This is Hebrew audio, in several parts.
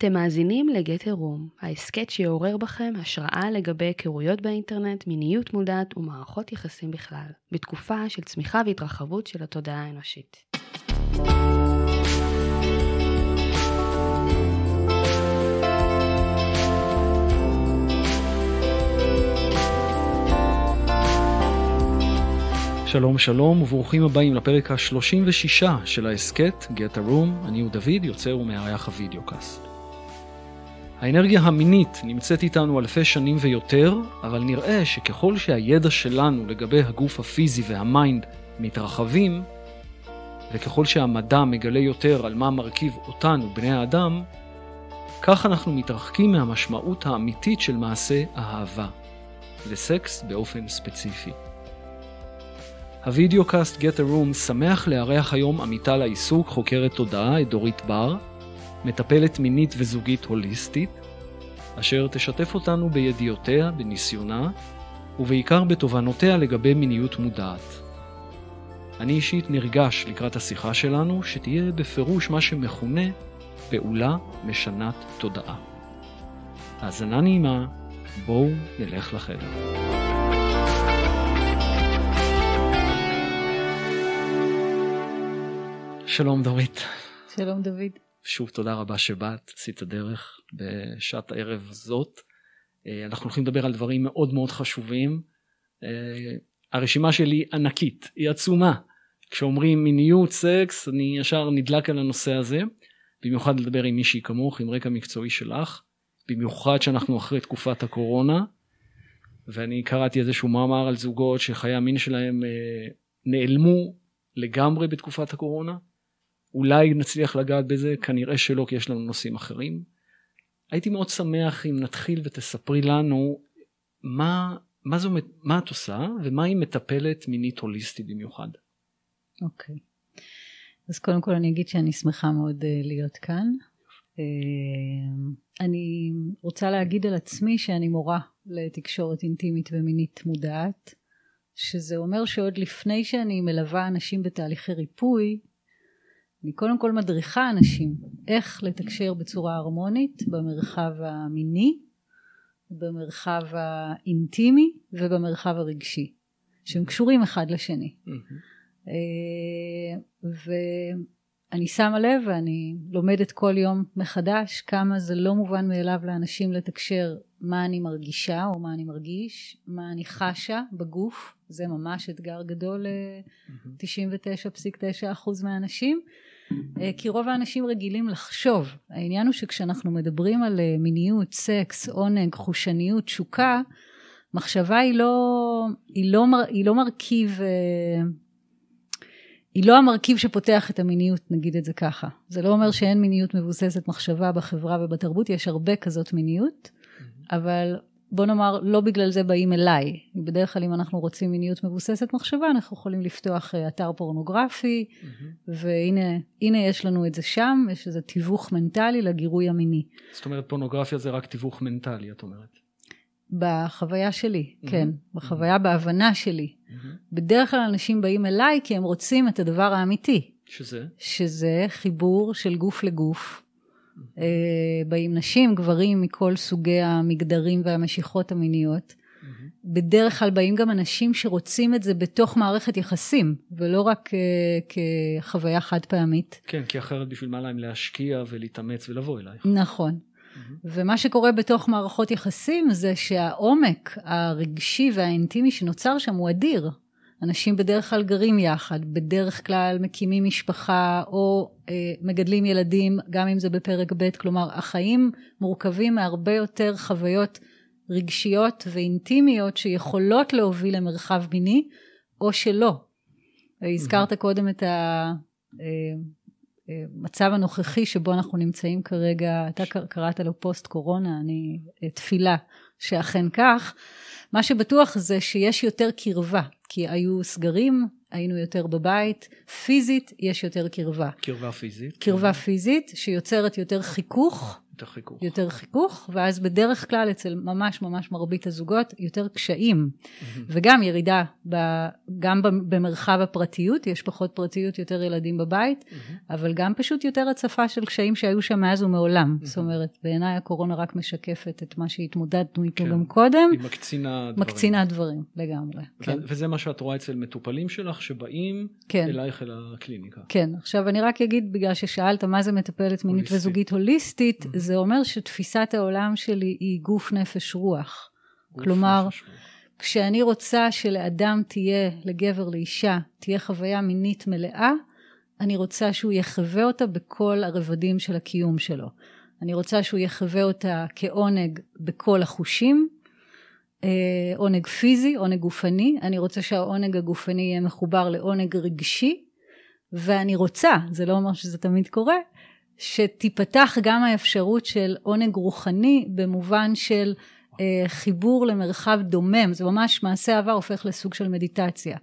אתם מאזינים לגטר רום, ההסכת שיעורר בכם השראה לגבי היכרויות באינטרנט, מיניות מודעת ומערכות יחסים בכלל, בתקופה של צמיחה והתרחבות של התודעה האנושית. שלום שלום וברוכים הבאים לפרק ה-36 של ההסכת a Room, אני הוא דוד, יוצר ומארח הווידאו-קאסט. האנרגיה המינית נמצאת איתנו אלפי שנים ויותר, אבל נראה שככל שהידע שלנו לגבי הגוף הפיזי וה mind מתרחבים, וככל שהמדע מגלה יותר על מה מרכיב אותנו, בני האדם, כך אנחנו מתרחקים מהמשמעות האמיתית של מעשה האהבה, לסקס באופן ספציפי. הווידאו קאסט Get a Room שמח לארח היום עמיתה לעיסוק, חוקרת תודעה, את דורית בר, מטפלת מינית וזוגית הוליסטית, אשר תשתף אותנו בידיעותיה, בניסיונה, ובעיקר בתובנותיה לגבי מיניות מודעת. אני אישית נרגש לקראת השיחה שלנו, שתהיה בפירוש מה שמכונה פעולה משנת תודעה. האזנה נעימה, בואו נלך לחדר. שלום דורית. שלום דוד. שוב תודה רבה שבאת, עשית דרך בשעת הערב הזאת. אה, אנחנו הולכים לדבר על דברים מאוד מאוד חשובים. אה, הרשימה שלי ענקית, היא עצומה. כשאומרים מיניות, סקס, אני ישר נדלק על הנושא הזה. במיוחד לדבר עם מישהי כמוך, עם רקע מקצועי שלך. במיוחד שאנחנו אחרי תקופת הקורונה. ואני קראתי איזשהו מאמר על זוגות שחיי המין שלהם אה, נעלמו לגמרי בתקופת הקורונה. אולי נצליח לגעת בזה, כנראה שלא כי יש לנו נושאים אחרים. הייתי מאוד שמח אם נתחיל ותספרי לנו מה, מה, זו, מה את עושה ומה היא מטפלת מינית הוליסטית במיוחד. אוקיי. Okay. אז קודם כל אני אגיד שאני שמחה מאוד uh, להיות כאן. Uh, אני רוצה להגיד על עצמי שאני מורה לתקשורת אינטימית ומינית מודעת, שזה אומר שעוד לפני שאני מלווה אנשים בתהליכי ריפוי, אני קודם כל מדריכה אנשים איך לתקשר בצורה הרמונית במרחב המיני, במרחב האינטימי ובמרחב הרגשי, שהם קשורים אחד לשני. Mm-hmm. ואני שמה לב ואני לומדת כל יום מחדש כמה זה לא מובן מאליו לאנשים לתקשר מה אני מרגישה או מה אני מרגיש, מה אני חשה בגוף, זה ממש אתגר גדול ל-99.9% מהאנשים. אה, כי רוב האנשים רגילים לחשוב. העניין הוא שכשאנחנו מדברים על אה, מיניות, סקס, עונג, חושניות, תשוקה, מחשבה היא לא, היא לא, היא לא מרכיב, אה, היא לא המרכיב שפותח את המיניות, נגיד את זה ככה. זה לא אומר שאין מיניות מבוססת מחשבה בחברה ובתרבות, יש הרבה כזאת מיניות, אבל בוא נאמר, לא בגלל זה באים אליי. בדרך כלל אם אנחנו רוצים מיניות מבוססת מחשבה, אנחנו יכולים לפתוח אה, אתר פורנוגרפי, mm-hmm. והנה יש לנו את זה שם, יש איזה תיווך מנטלי לגירוי המיני. זאת אומרת, פורנוגרפיה זה רק תיווך מנטלי, את אומרת. בחוויה שלי, mm-hmm. כן. בחוויה, mm-hmm. בהבנה שלי. Mm-hmm. בדרך כלל אנשים באים אליי כי הם רוצים את הדבר האמיתי. שזה? שזה חיבור של גוף לגוף. אה, באים נשים, גברים מכל סוגי המגדרים והמשיכות המיניות. בדרך כלל באים גם אנשים שרוצים את זה בתוך מערכת יחסים, ולא רק uh, כחוויה חד פעמית. כן, כי אחרת בשביל מה להם להשקיע ולהתאמץ ולבוא אלייך. נכון. Mm-hmm. ומה שקורה בתוך מערכות יחסים זה שהעומק הרגשי והאינטימי שנוצר שם הוא אדיר. אנשים בדרך כלל גרים יחד, בדרך כלל מקימים משפחה או אה, מגדלים ילדים, גם אם זה בפרק ב', כלומר החיים מורכבים מהרבה יותר חוויות רגשיות ואינטימיות שיכולות להוביל למרחב מיני או שלא. הזכרת קודם את המצב אה, אה, הנוכחי שבו אנחנו נמצאים כרגע, אתה קראת לו פוסט קורונה, אני תפילה שאכן כך. מה שבטוח זה שיש יותר קרבה. כי היו סגרים, היינו יותר בבית, פיזית יש יותר קרבה. קרבה פיזית. קרבה פיזית שיוצרת יותר חיכוך. יותר חיכוך. יותר חיכוך, ואז בדרך כלל אצל ממש ממש מרבית הזוגות יותר קשיים, וגם ירידה, ב, גם במרחב הפרטיות, יש פחות פרטיות, יותר ילדים בבית, אבל גם פשוט יותר הצפה של קשיים שהיו שם מאז ומעולם. זאת אומרת, בעיניי הקורונה רק משקפת את מה שהתמודדנו איתו כן. גם קודם. היא מקצינה דברים. מקצינה דברים, לגמרי. ו- כן. וזה מה שאת רואה אצל מטופלים שלך שבאים כן. אלייך אל הקליניקה. כן, עכשיו אני רק אגיד, בגלל ששאלת מה זה מטפלת מינית הוליסטית. וזוגית הוליסטית, Mhm. זה אומר שתפיסת העולם שלי היא גוף, נפש, רוח. גוף, כלומר, נפש. כשאני רוצה שלאדם תהיה, לגבר, לאישה, תהיה חוויה מינית מלאה, אני רוצה שהוא יחווה אותה בכל הרבדים של הקיום שלו. אני רוצה שהוא יחווה אותה כעונג בכל החושים, אה, עונג פיזי, עונג גופני, אני רוצה שהעונג הגופני יהיה מחובר לעונג רגשי, ואני רוצה, זה לא אומר שזה תמיד קורה, שתיפתח גם האפשרות של עונג רוחני במובן של אה, חיבור למרחב דומם, זה ממש מעשה אהבה הופך לסוג של מדיטציה.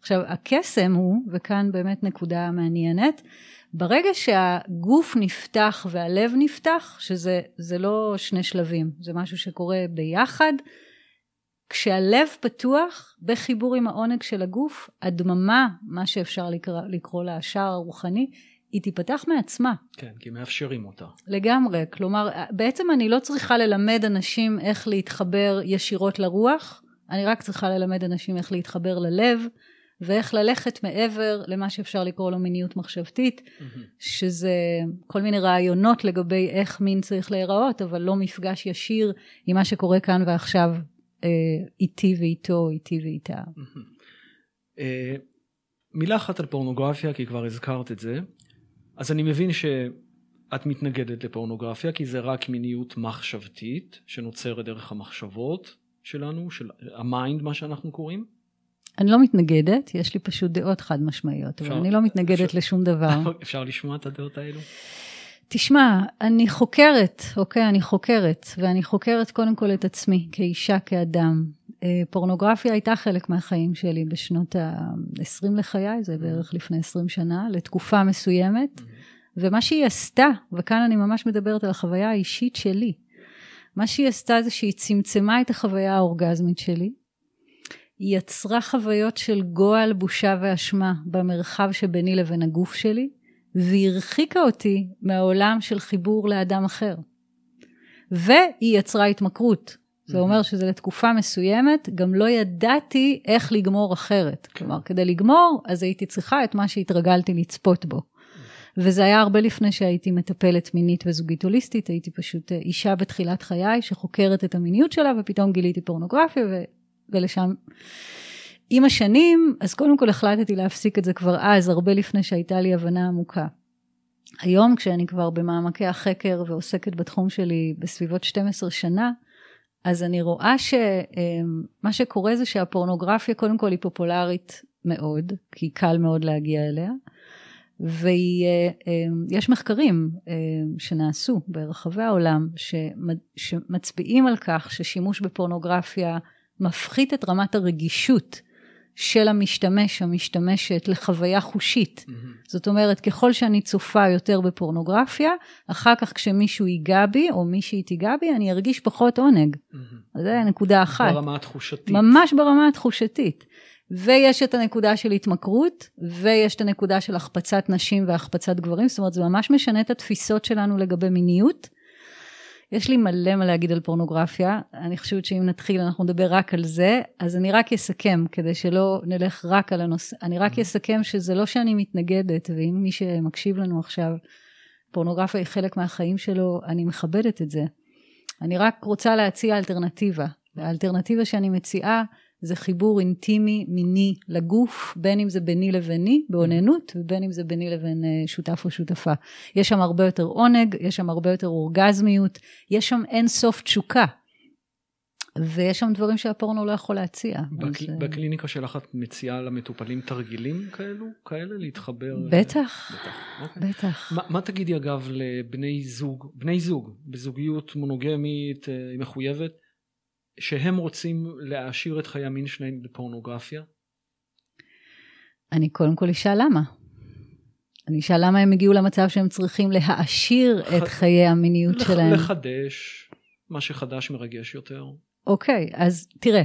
עכשיו הקסם הוא, וכאן באמת נקודה מעניינת, ברגע שהגוף נפתח והלב נפתח, שזה זה לא שני שלבים, זה משהו שקורה ביחד, כשהלב פתוח בחיבור עם העונג של הגוף, הדממה, מה שאפשר לקרוא, לקרוא לה השער הרוחני, היא תיפתח מעצמה. כן, כי מאפשרים אותה. לגמרי, כלומר בעצם אני לא צריכה ללמד אנשים איך להתחבר ישירות לרוח, אני רק צריכה ללמד אנשים איך להתחבר ללב ואיך ללכת מעבר למה שאפשר לקרוא לו מיניות מחשבתית, שזה כל מיני רעיונות לגבי איך מין צריך להיראות, אבל לא מפגש ישיר עם מה שקורה כאן ועכשיו אה, איתי ואיתו, איתי ואיתה. אה, מילה אחת על פורנוגרפיה, כי כבר הזכרת את זה. אז אני מבין שאת מתנגדת לפורנוגרפיה, כי זה רק מיניות מחשבתית, שנוצרת דרך המחשבות שלנו, של ה mind, מה שאנחנו קוראים. אני לא מתנגדת, יש לי פשוט דעות חד משמעיות, אבל אפשר- אני לא מתנגדת אפשר- לשום דבר. אפשר לשמוע את הדעות האלו? תשמע, אני חוקרת, אוקיי? אני חוקרת, ואני חוקרת קודם כל את עצמי, כאישה, כאדם. אה, פורנוגרפיה הייתה חלק מהחיים שלי בשנות ה-20 לחיי, זה בערך לפני 20 שנה, לתקופה מסוימת, ומה שהיא עשתה, וכאן אני ממש מדברת על החוויה האישית שלי, מה שהיא עשתה זה שהיא צמצמה את החוויה האורגזמית שלי, היא יצרה חוויות של גועל, בושה ואשמה במרחב שביני לבין הגוף שלי, והרחיקה אותי מהעולם של חיבור לאדם אחר. והיא יצרה התמכרות. זה אומר שזה לתקופה מסוימת, גם לא ידעתי איך לגמור אחרת. כלומר, כדי לגמור, אז הייתי צריכה את מה שהתרגלתי לצפות בו. וזה היה הרבה לפני שהייתי מטפלת מינית וזוגית הוליסטית, הייתי פשוט אה, אישה בתחילת חיי שחוקרת את המיניות שלה, ופתאום גיליתי פורנוגרפיה, ו... ולשם... עם השנים, אז קודם כל החלטתי להפסיק את זה כבר אז, הרבה לפני שהייתה לי הבנה עמוקה. היום, כשאני כבר במעמקי החקר ועוסקת בתחום שלי בסביבות 12 שנה, אז אני רואה שמה שקורה זה שהפורנוגרפיה קודם כל היא פופולרית מאוד, כי קל מאוד להגיע אליה, ויש מחקרים שנעשו ברחבי העולם שמצביעים על כך ששימוש בפורנוגרפיה מפחית את רמת הרגישות של המשתמש, המשתמשת, לחוויה חושית. Mm-hmm. זאת אומרת, ככל שאני צופה יותר בפורנוגרפיה, אחר כך כשמישהו ייגע בי, או מישהי תיגע בי, אני ארגיש פחות עונג. Mm-hmm. זה נקודה אחת. ברמה התחושתית. ממש ברמה התחושתית. ויש את הנקודה של התמכרות, ויש את הנקודה של החפצת נשים והחפצת גברים, זאת אומרת, זה ממש משנה את התפיסות שלנו לגבי מיניות. יש לי מלא מה להגיד על פורנוגרפיה, אני חושבת שאם נתחיל אנחנו נדבר רק על זה, אז אני רק אסכם כדי שלא נלך רק על הנושא, אני רק אסכם שזה לא שאני מתנגדת, ואם מי שמקשיב לנו עכשיו, פורנוגרפיה היא חלק מהחיים שלו, אני מכבדת את זה. אני רק רוצה להציע אלטרנטיבה, והאלטרנטיבה שאני מציעה זה חיבור אינטימי מיני לגוף, בין אם זה ביני לביני באוננות, ובין אם זה ביני לבין שותף או שותפה. יש שם הרבה יותר עונג, יש שם הרבה יותר אורגזמיות, יש שם אין סוף תשוקה. ויש שם דברים שהפורנו לא יכול להציע. בקל... אז... בקליניקה שלך את מציעה למטופלים תרגילים כאלו, כאלה להתחבר? בטח, בטח. אוקיי. בטח. מה, מה תגידי אגב לבני זוג, בני זוג, בזוגיות מונוגמית מחויבת, שהם רוצים להעשיר את חיי המין שלהם בפורנוגרפיה? אני קודם כל אשאל למה. אני אשאל למה הם הגיעו למצב שהם צריכים להעשיר ח- את חיי המיניות לח- שלהם. לחדש, מה שחדש מרגש יותר. אוקיי, אז תראה,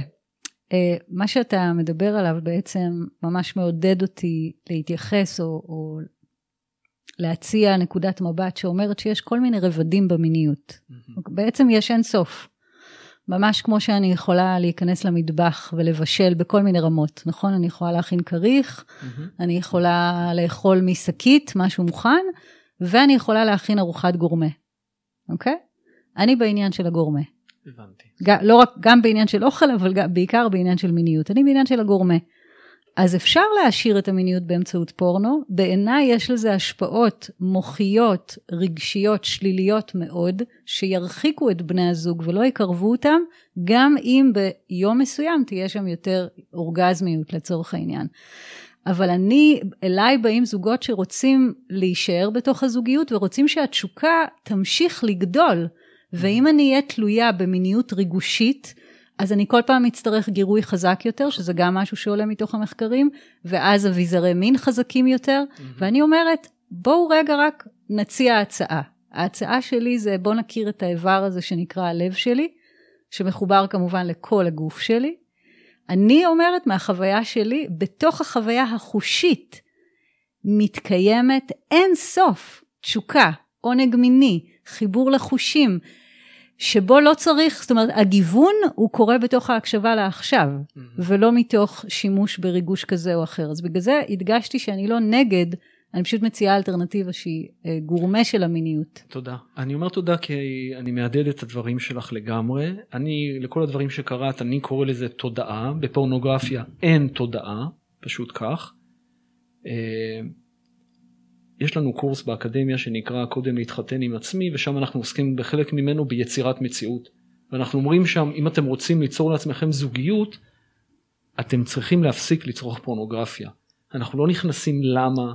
אה, מה שאתה מדבר עליו בעצם ממש מעודד אותי להתייחס או, או להציע נקודת מבט שאומרת שיש כל מיני רבדים במיניות. בעצם יש אין סוף. ממש כמו שאני יכולה להיכנס למטבח ולבשל בכל מיני רמות, נכון? אני יכולה להכין כריך, מהמם. אני יכולה לאכול משקית, משהו מוכן, ואני יכולה להכין ארוחת גורמה, אוקיי? אני בעניין של הגורמה. הבנתי. ג- לא רק, גם בעניין של אוכל, אבל גם, בעיקר בעניין של מיניות. אני בעניין של הגורמה. אז אפשר להעשיר את המיניות באמצעות פורנו. בעיניי יש לזה השפעות מוחיות, רגשיות, שליליות מאוד, שירחיקו את בני הזוג ולא יקרבו אותם, גם אם ביום מסוים תהיה שם יותר אורגזמיות לצורך העניין. אבל אני, אליי באים זוגות שרוצים להישאר בתוך הזוגיות ורוצים שהתשוקה תמשיך לגדול. ואם אני אהיה תלויה במיניות ריגושית, אז אני כל פעם אצטרך גירוי חזק יותר, שזה גם משהו שעולה מתוך המחקרים, ואז אביזרי מין חזקים יותר, ואני אומרת, בואו רגע רק נציע הצעה. ההצעה שלי זה בואו נכיר את האיבר הזה שנקרא הלב שלי, שמחובר כמובן לכל הגוף שלי. אני אומרת מהחוויה שלי, בתוך החוויה החושית מתקיימת אין סוף תשוקה, עונג מיני, חיבור לחושים, שבו לא צריך, זאת אומרת, הגיוון הוא קורה בתוך ההקשבה לעכשיו, מהמם. ולא מתוך שימוש בריגוש כזה או אחר. אז בגלל זה הדגשתי שאני לא נגד, אני פשוט מציעה אלטרנטיבה שהיא אה, גורמה של המיניות. תודה. אני אומר תודה כי אני מהדהד את הדברים שלך לגמרי. אני, לכל הדברים שקראת, אני קורא לזה תודעה. בפורנוגרפיה אין תודעה, פשוט כך. יש לנו קורס באקדמיה שנקרא קודם להתחתן עם עצמי, ושם אנחנו עוסקים בחלק ממנו ביצירת מציאות. ואנחנו אומרים שם, אם אתם רוצים ליצור לעצמכם זוגיות, אתם צריכים להפסיק לצרוך פורנוגרפיה. אנחנו לא נכנסים למה,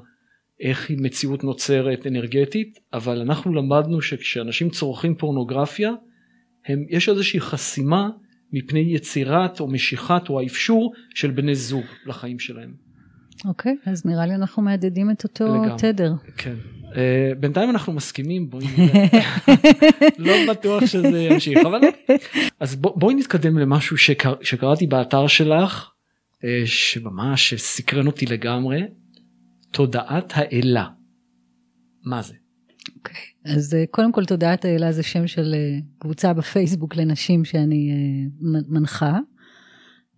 איך מציאות נוצרת אנרגטית, אבל אנחנו למדנו שכשאנשים צורכים פורנוגרפיה, הם, יש איזושהי חסימה מפני יצירת או משיכת או האפשור של בני זוג לחיים שלהם. אוקיי, אז נראה לי אנחנו מהדהדים את אותו לגמרי. תדר. כן. Uh, בינתיים אנחנו מסכימים, בואי נראה. לא בטוח שזה ימשיך, אבל אז בוא, בואי נתקדם למשהו שקר, שקראתי באתר שלך, uh, שממש סקרן אותי לגמרי, תודעת האלה. מה זה? אוקיי, אז אה, קודם כל תודעת האלה זה שם של אה, קבוצה בפייסבוק לנשים שאני מ- מנחה.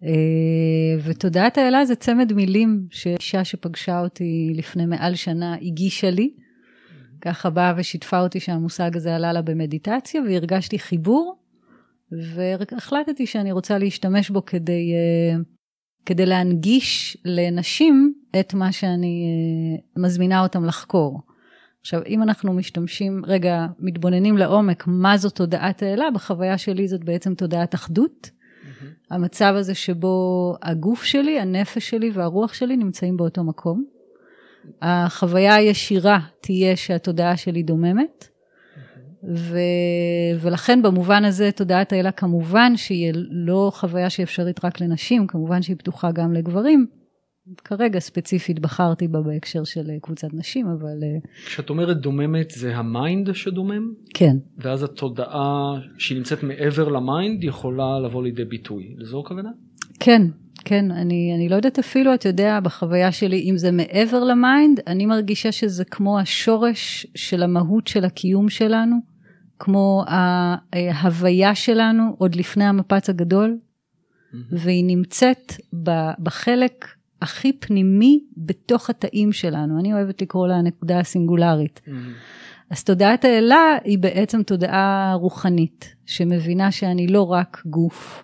אה, ותודעת האלה זה צמד מילים שאישה שפגשה אותי לפני מעל שנה הגישה לי. ככה באה ושיתפה אותי שהמושג הזה עלה לה במדיטציה והרגשתי חיבור והחלטתי שאני רוצה להשתמש בו כדי, אה, כדי להנגיש לנשים את מה שאני אה, מזמינה אותם לחקור. עכשיו, אם אנחנו משתמשים, רגע, מתבוננים לעומק מה זאת תודעת האלה, בחוויה שלי זאת בעצם תודעת אחדות. המצב הזה שבו הגוף שלי, הנפש שלי והרוח שלי נמצאים באותו מקום. החוויה הישירה תהיה שהתודעה שלי דוממת, ו... ולכן במובן הזה תודעת האלה כמובן שהיא לא חוויה שאפשרית רק לנשים, כמובן שהיא פתוחה גם לגברים. כרגע ספציפית בחרתי בה בהקשר של אה, קבוצת נשים, אבל אה, כשאת אומרת דוממת זה ה mind שדומם, כן, ואז התודעה שהיא נמצאת מעבר ל mind יכולה לבוא לידי ביטוי. לזו הכוונה? כן, כן, אני, אני לא יודעת אפילו, אתה יודע, בחוויה שלי, אם זה מעבר ל mind, אני מרגישה שזה כמו השורש של המהות של הקיום שלנו, כמו ההוויה שלנו עוד לפני המפץ הגדול, והיא נמצאת בחלק הכי פנימי בתוך התאים שלנו. אני אוהבת לקרוא לה הנקודה הסינגולרית. אז תודעת האלה היא בעצם תודעה רוחנית, שמבינה שאני לא רק גוף,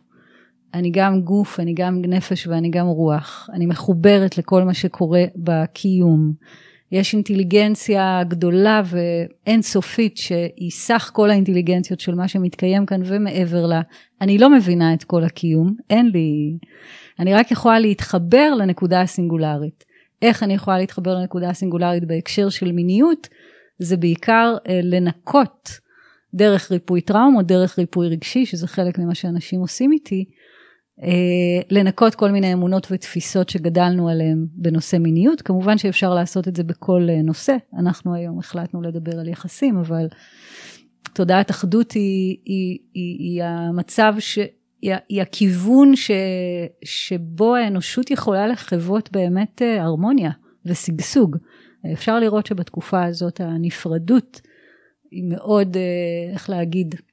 אני גם גוף, אני גם נפש ואני גם רוח. אני מחוברת לכל מה שקורה בקיום. יש אינטליגנציה גדולה ואינסופית שהיא סך כל האינטליגנציות של מה שמתקיים כאן ומעבר לה. אני לא מבינה את כל הקיום, אין לי... אני רק יכולה להתחבר לנקודה הסינגולרית. איך אני יכולה להתחבר לנקודה הסינגולרית בהקשר של מיניות? זה בעיקר אה, לנקות דרך ריפוי טראומה, דרך ריפוי רגשי, שזה חלק ממה שאנשים עושים איתי, לנקות כל מיני אמונות ותפיסות שגדלנו עליהן בנושא מיניות. כמובן שאפשר לעשות את זה בכל אה, נושא. אנחנו היום החלטנו לדבר על יחסים, אבל תודעת אחדות היא, היא, היא, היא המצב, ש, היא, היא הכיוון ש, שבו האנושות יכולה לחוות באמת אה, הרמוניה ושגשוג. אפשר לראות שבתקופה הזאת הנפרדות היא מאוד, איך להגיד, אה,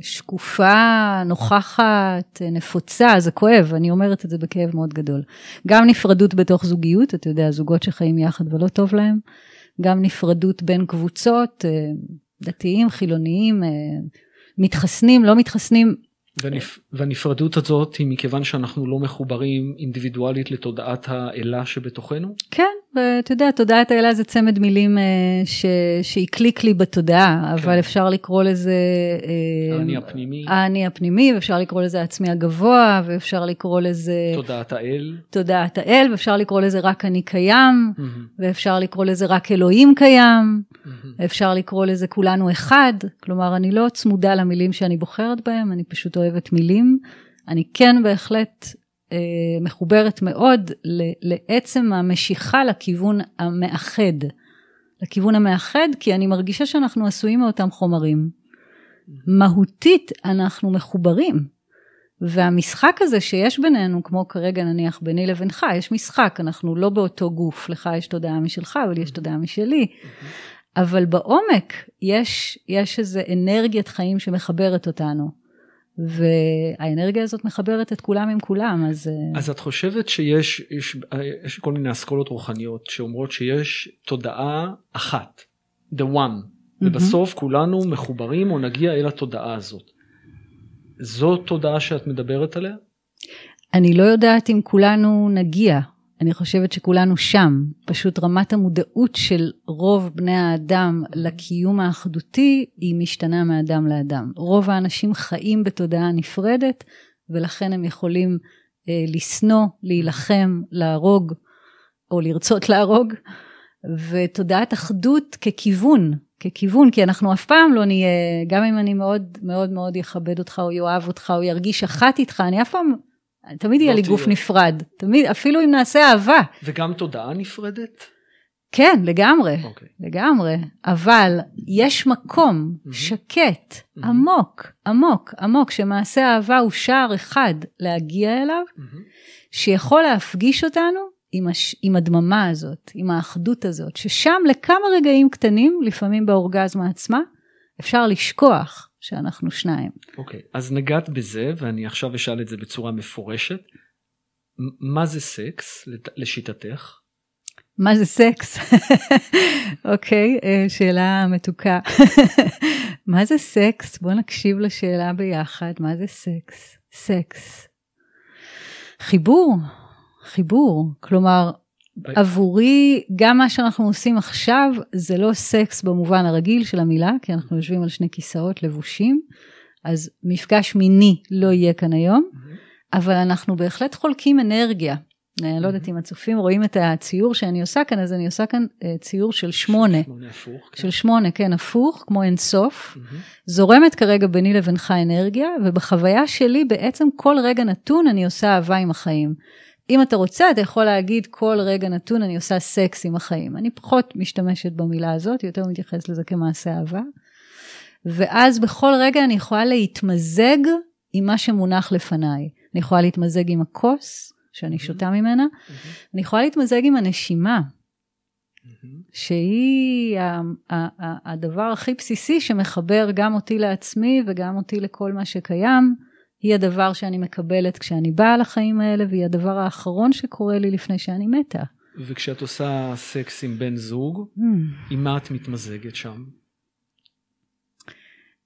שקופה, נוכחת, אה, נפוצה, זה כואב, אני אומרת את זה בכאב מאוד גדול. גם נפרדות בתוך זוגיות, אתה יודע, זוגות שחיים יחד ולא טוב להם, גם נפרדות בין קבוצות, אה, דתיים, חילוניים, מתחסנים, לא מתחסנים, והנפ... והנפרדות הזאת היא מכיוון שאנחנו לא מחוברים אינדיבידואלית לתודעת האלה שבתוכנו? כן, ואתה יודע, תודעת האלה זה צמד מילים אה, ש... שהקליק לי בתודעה, כן. אבל אפשר לקרוא לזה... אה, האני הפנימי. האני הפנימי, ואפשר לקרוא לזה העצמי הגבוה, ואפשר לקרוא לזה... תודעת האל. תודעת האל, ואפשר לקרוא לזה רק אני קיים, mm-hmm. ואפשר לקרוא לזה רק אלוהים קיים, mm-hmm. אפשר לקרוא לזה כולנו אחד, כלומר, אני לא צמודה למילים שאני בוחרת בהם, אני פשוט אוהבת מילים. אני כן בהחלט אה, מחוברת מאוד לעצם המשיכה לכיוון המאחד. לכיוון המאחד, כי אני מרגישה שאנחנו עשויים מאותם חומרים. מהותית אנחנו מחוברים. והמשחק הזה שיש בינינו, כמו כרגע נניח ביני לבינך, יש משחק, אנחנו לא באותו גוף, לך יש תודעה משלך, אבל יש תודעה משלי. אבל בעומק יש, יש איזו אנרגיית חיים שמחברת אותנו. והאנרגיה הזאת מחברת את כולם עם כולם, אז... אה, אז את חושבת שיש יש, יש כל מיני אסכולות רוחניות שאומרות שיש תודעה אחת, the one, mm-hmm. ובסוף כולנו מחוברים או נגיע אל התודעה הזאת. זו תודעה שאת מדברת עליה? אני לא יודעת אם כולנו נגיע, אני חושבת שכולנו שם, פשוט רמת המודעות של רוב בני האדם לקיום האחדותי היא משתנה מאדם לאדם. רוב האנשים חיים בתודעה נפרדת ולכן הם יכולים אה, לשנוא, להילחם, להרוג או לרצות להרוג, ותודעת אחדות ככיוון, ככיוון, כי אנחנו אף פעם לא נהיה, גם אם אני מאוד מאוד מאוד אכבד אותך או יאהב אותך או ירגיש אחת איתך, אני אף פעם תמיד יהיה לי לא גוף נפרד, תמיד, אפילו אם נעשה אהבה. וגם תודעה נפרדת? כן, לגמרי, okay. אוקיי. לגמרי. אבל יש מקום mm-hmm. שקט, mm-hmm. עמוק, עמוק, עמוק, שמעשה אהבה הוא שער אחד להגיע אליו, mm-hmm. שיכול להפגיש אותנו עם, הש... עם הדממה הזאת, עם האחדות הזאת, ששם לכמה רגעים קטנים, לפעמים באורגזמה עצמה, אפשר לשכוח שאנחנו שניים. אוקיי, okay, אז נגעת בזה, ואני עכשיו אשאל את זה בצורה מפורשת. מה זה סקס לשיטתך? מה זה סקס? אוקיי, okay, אה, שאלה מתוקה. מה זה סקס? בואו נקשיב לשאלה ביחד. מה זה סקס? סקס. חיבור, חיבור. כלומר, עבורי, גם מה שאנחנו עושים עכשיו, זה לא סקס במובן הרגיל של המילה, כי אנחנו יושבים על שני כיסאות לבושים, אז מפגש מיני לא יהיה כאן היום, אבל אנחנו בהחלט חולקים אנרגיה. אני לא יודעת אם הצופים רואים את הציור שאני עושה כאן, אז אני עושה כאן אה, ציור של שמונה. שמונה הפוך. כן. של שמונה, כן, הפוך, כמו אינסוף. זורמת כרגע ביני לבינך אנרגיה, ובחוויה שלי בעצם כל רגע נתון אני עושה אהבה עם החיים. אם אתה רוצה, אתה יכול להגיד כל רגע נתון אני עושה סקס עם החיים. אני פחות משתמשת במילה הזאת, יותר מתייחס לזה כמעשה אהבה. ואז בכל רגע אני יכולה להתמזג עם מה שמונח לפניי. אני יכולה להתמזג עם הכוס שאני שותה ממנה, אני יכולה להתמזג עם הנשימה, שהיא הדבר הכי בסיסי שמחבר גם אותי לעצמי וגם אותי לכל מה שקיים. היא הדבר שאני מקבלת כשאני באה לחיים האלה, והיא הדבר האחרון שקורה לי לפני שאני מתה. וכשאת עושה סקס עם בן זוג, mm. עם מה את מתמזגת שם?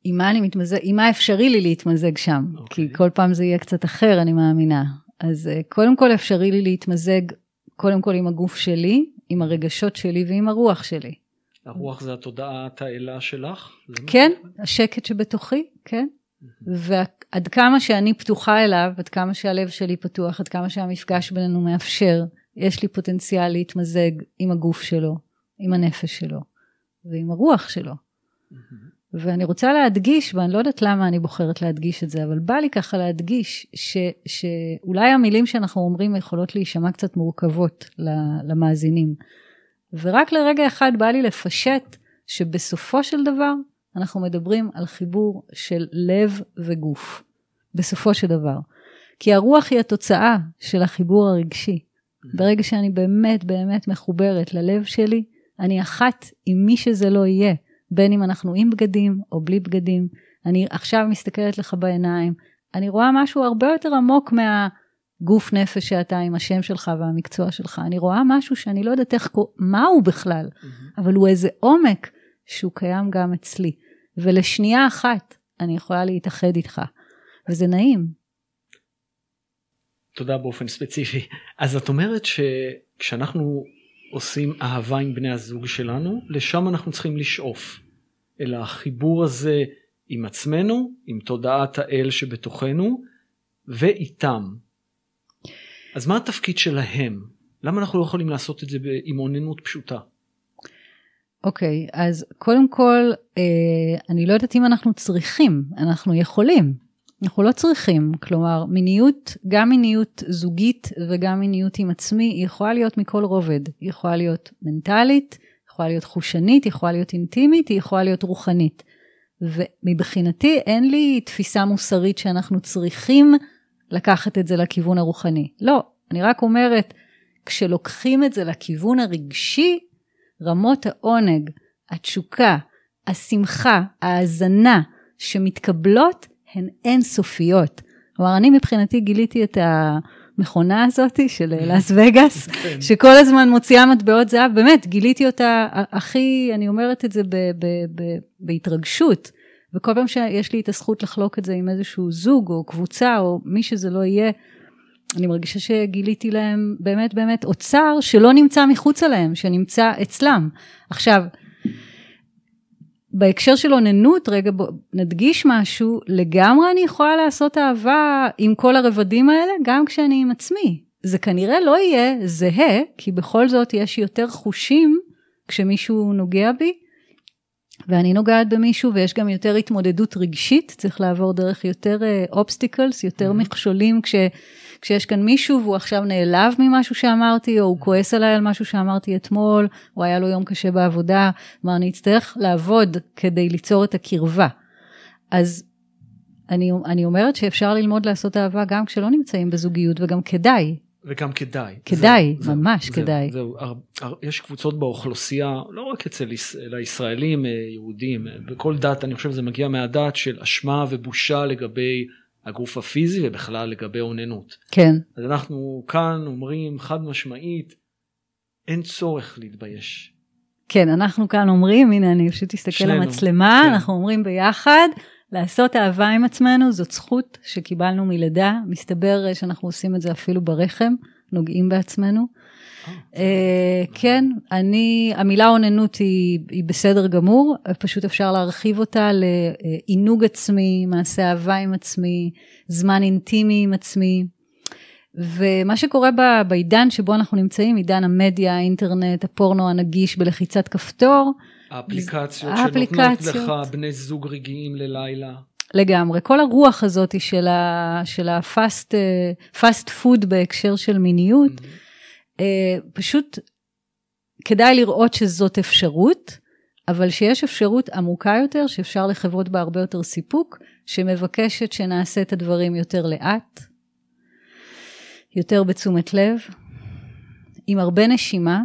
עם מה אני מתמזג, עם מה אפשרי לי להתמזג שם, okay. כי אוקיי. כל פעם זה יהיה קצת אחר, אני מאמינה. אז אה, קודם כל אפשרי לי להתמזג, קודם כל עם הגוף שלי, עם הרגשות שלי ועם הרוח שלי. הרוח זה התודעת האלה שלך? כן, השקט שבתוכי, כן. ועד כמה שאני פתוחה אליו, עד כמה שהלב שלי פתוח, עד כמה שהמפגש בינינו מאפשר, יש לי פוטנציאל להתמזג עם הגוף שלו, עם הנפש שלו ועם הרוח שלו. ואני רוצה להדגיש, ואני לא יודעת למה אני בוחרת להדגיש את זה, אבל בא לי ככה להדגיש ש, שאולי המילים שאנחנו אומרים יכולות להישמע קצת מורכבות למאזינים. ורק לרגע אחד בא לי לפשט שבסופו של דבר אנחנו מדברים על חיבור של לב וגוף. בסופו של דבר. כי הרוח היא התוצאה של החיבור הרגשי. ברגע שאני באמת באמת מחוברת ללב שלי, אני אחת עם מי שזה לא יהיה, בין אם אנחנו עם בגדים או בלי בגדים. אני עכשיו מסתכלת לך בעיניים, אני רואה משהו הרבה יותר עמוק מהגוף נפש שאתה עם השם שלך והמקצוע שלך. אני רואה משהו שאני לא יודעת איך, מה הוא בכלל, אבל הוא איזה עומק שהוא קיים גם אצלי. ולשנייה אחת אני יכולה להתאחד איתך, וזה נעים. תודה באופן ספציפי. אז את אומרת שכשאנחנו עושים אהבה עם בני הזוג שלנו, לשם אנחנו צריכים לשאוף. אל החיבור הזה עם עצמנו, עם תודעת האל שבתוכנו, ואיתם. אז מה התפקיד שלהם? למה אנחנו לא יכולים לעשות את זה עם אוננות פשוטה? אוקיי, okay, אז קודם כל, אה, אני לא יודעת אם אנחנו צריכים, אנחנו יכולים. אנחנו לא צריכים, כלומר מיניות, גם מיניות זוגית וגם מיניות עם עצמי, היא יכולה להיות מכל רובד. היא יכולה להיות מנטלית, יכולה להיות חושנית, יכולה להיות אינטימית, היא יכולה להיות רוחנית. ומבחינתי אין לי תפיסה מוסרית שאנחנו צריכים לקחת את זה לכיוון הרוחני. לא, אני רק אומרת, כשלוקחים את זה לכיוון הרגשי, רמות העונג, התשוקה, השמחה, ההאזנה שמתקבלות הן אינסופיות. כלומר, אני מבחינתי גיליתי את המכונה הזאת של לאס וגאס, כן. שכל הזמן מוציאה מטבעות זהב, באמת, גיליתי אותה הכי, אני אומרת את זה ב, ב, ב, בהתרגשות. וכל פעם שיש לי את הזכות לחלוק את זה עם איזשהו זוג או קבוצה או מי שזה לא יהיה, אני מרגישה שגיליתי להם באמת באמת אוצר שלא נמצא מחוצה להם, שנמצא אצלם. עכשיו, בהקשר של אוננות, רגע בוא נדגיש משהו, לגמרי אני יכולה לעשות אהבה עם כל הרבדים האלה, גם כשאני עם עצמי. זה כנראה לא יהיה זהה, כי בכל זאת יש יותר חושים כשמישהו נוגע בי, ואני נוגעת במישהו ויש גם יותר התמודדות רגשית, צריך לעבור דרך יותר obstacles, uh, יותר mm-hmm. מכשולים כש... כשיש כאן מישהו והוא עכשיו נעלב ממשהו שאמרתי, או הוא כועס עליי על משהו שאמרתי אתמול, או היה לו יום קשה בעבודה, כלומר אני אצטרך לעבוד כדי ליצור את הקרבה. אז אני, אני אומרת שאפשר ללמוד לעשות אהבה גם כשלא נמצאים בזוגיות, וגם כדאי. וגם כדאי. כדאי, זה, ממש זה, כדאי. זהו, זהו, יש קבוצות באוכלוסייה, לא רק אצל הישראלים, אה, יהודים, אה, בכל דת, אני חושב שזה מגיע מהדת של אשמה ובושה לגבי הגוף הפיזי ובכלל לגבי אוננות. כן. אז אנחנו כאן אומרים חד משמעית, אין צורך להתבייש. כן, אנחנו כאן אומרים, הנה אני פשוט אסתכל למצלמה, כן. אנחנו אומרים ביחד, לעשות אהבה עם עצמנו זאת זכות שקיבלנו מלידה, מסתבר שאנחנו עושים את זה אפילו ברחם, נוגעים בעצמנו. אה, כן, אני, המילה אוננות היא, היא בסדר גמור, פשוט אפשר להרחיב אותה לעינוג עצמי, מעשה אהבה עם עצמי, זמן אינטימי עם עצמי. ומה שקורה בעידן שבו אנחנו נמצאים, עידן המדיה, האינטרנט, הפורנו הנגיש בלחיצת כפתור. האפליקציות שנותנות לך בני זוג רגעיים ללילה. לגמרי. כל הרוח הזאת של הפאסט פוד בהקשר של מיניות, mm-hmm. אה, פשוט כדאי לראות שזאת אפשרות, אבל שיש אפשרות עמוקה יותר, שאפשר לחוות בה הרבה יותר סיפוק, שמבקשת שנעשה את הדברים יותר לאט, יותר בתשומת לב, עם הרבה נשימה.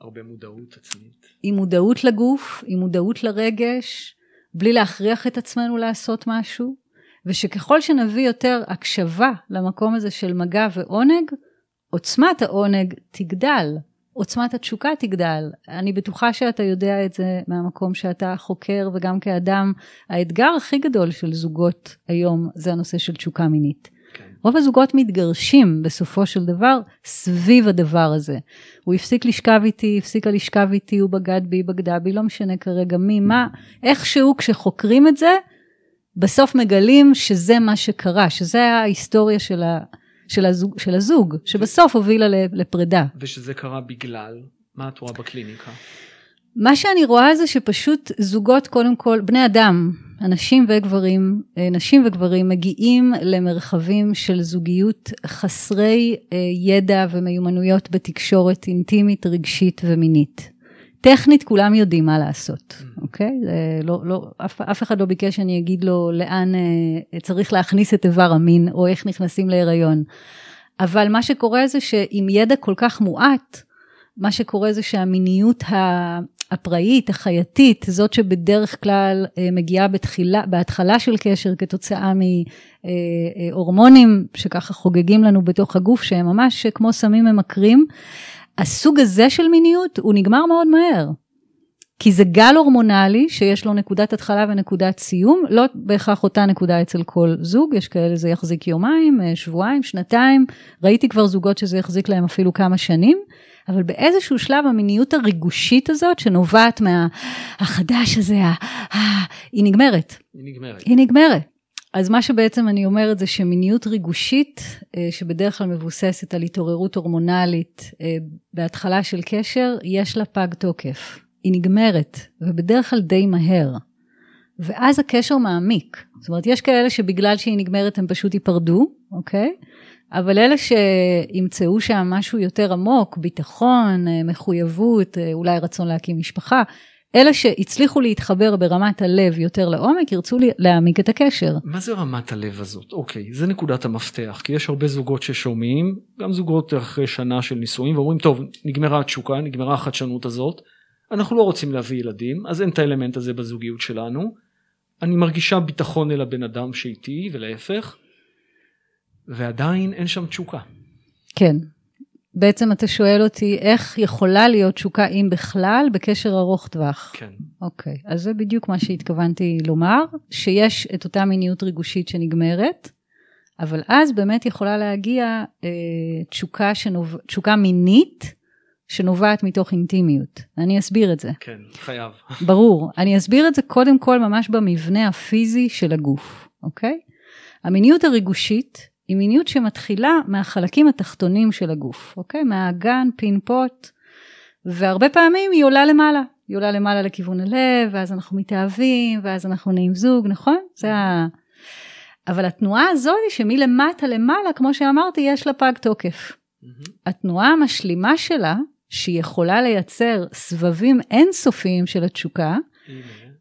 הרבה מודעות עצמית. עם מודעות לגוף, עם מודעות לרגש, בלי להכריח את עצמנו לעשות משהו, ושככל שנביא יותר הקשבה למקום הזה של מגע ועונג, עוצמת העונג תגדל, עוצמת התשוקה תגדל. אני בטוחה שאתה יודע את זה מהמקום שאתה חוקר וגם כאדם. האתגר הכי גדול של זוגות היום זה הנושא של תשוקה מינית. כן. רוב הזוגות מתגרשים בסופו של דבר סביב הדבר הזה. הוא הפסיק לשכב איתי, הפסיקה לשכב איתי, הוא בגד בי, בגדה בי, לא משנה כרגע מי, מה, איכשהו כשחוקרים את זה, בסוף מגלים שזה מה שקרה, שזה ההיסטוריה של ה... של הזוג, של הזוג שבסוף הובילה לפרידה. ושזה קרה בגלל, מה את רואה בקליניקה? מה שאני רואה זה שפשוט זוגות, קודם כל, בני אדם, אנשים וגברים, אה, נשים וגברים, מגיעים למרחבים של זוגיות חסרי אה, ידע ומיומנויות בתקשורת אינטימית, רגשית ומינית. טכנית כולם יודעים מה לעשות, mm-hmm. אוקיי? לא, לא, אף, אף אחד לא ביקש שאני אגיד לו לאן אה, צריך להכניס את איבר המין, או איך נכנסים להיריון. אבל מה שקורה זה שעם ידע כל כך מועט, מה שקורה זה שהמיניות הפראית, החייתית, זאת שבדרך כלל אה, מגיעה בתחילה, בהתחלה של קשר כתוצאה מהורמונים שככה חוגגים לנו בתוך הגוף, שהם ממש כמו סמים ממכרים, הסוג הזה של מיניות הוא נגמר מאוד מהר. כי זה גל הורמונלי שיש לו נקודת התחלה ונקודת סיום, לא בהכרח אותה נקודה אצל כל זוג, יש כאלה זה יחזיק יומיים, אה, שבועיים, שנתיים, ראיתי כבר זוגות שזה יחזיק להם אפילו כמה שנים, אבל באיזשהו שלב המיניות הריגושית הזאת, שנובעת מהחדש הזה, היא נגמרת. היא נגמרת. היא נגמרת. אז מה שבעצם אני אומרת זה שמיניות ריגושית, אה, שבדרך כלל מבוססת על התעוררות הורמונלית אה, בהתחלה של קשר, יש לה פג תוקף. היא נגמרת, ובדרך כלל די מהר. ואז הקשר מעמיק. זאת אומרת, יש כאלה שבגלל שהיא נגמרת הם פשוט ייפרדו, אוקיי? אבל אלה שימצאו שם משהו יותר עמוק, ביטחון, אה, מחויבות, אולי רצון להקים משפחה, אלה שהצליחו להתחבר ברמת הלב יותר לעומק, ירצו להעמיק את הקשר. מה זה רמת הלב הזאת? אוקיי, זה נקודת המפתח, כי יש הרבה זוגות ששומעים, גם זוגות אחרי שנה של נישואים, ואומרים, טוב, נגמרה התשוקה, נגמרה החדשנות הזאת, אנחנו לא רוצים להביא ילדים, אז אין את האלמנט הזה בזוגיות שלנו. אני מרגישה ביטחון אל הבן אדם שאיתי, ולהפך, ועדיין אין שם תשוקה. כן. בעצם אתה שואל אותי איך יכולה להיות תשוקה, אם בכלל, בקשר ארוך טווח. כן. אוקיי, אז זה בדיוק מה שהתכוונתי לומר, שיש את אותה מיניות ריגושית שנגמרת, אבל אז באמת יכולה להגיע אה, תשוקה, שנוב... תשוקה מינית, שנובעת מתוך אינטימיות. אני אסביר את זה. כן, חייב. ברור. אני אסביר את זה קודם כל ממש במבנה הפיזי של הגוף, אוקיי? המיניות הריגושית היא מיניות שמתחילה מהחלקים התחתונים של הגוף, אוקיי? מהאגן, פינפוט, והרבה פעמים היא עולה למעלה. היא עולה למעלה לכיוון הלב, ואז אנחנו מתאהבים, ואז אנחנו נהיים זוג, נכון? זה ה... אבל התנועה היא שמלמטה למעלה, כמו שאמרתי, יש לה פג תוקף. Mm-hmm. התנועה המשלימה שלה, שהיא יכולה לייצר סבבים אינסופיים של התשוקה, mm-hmm.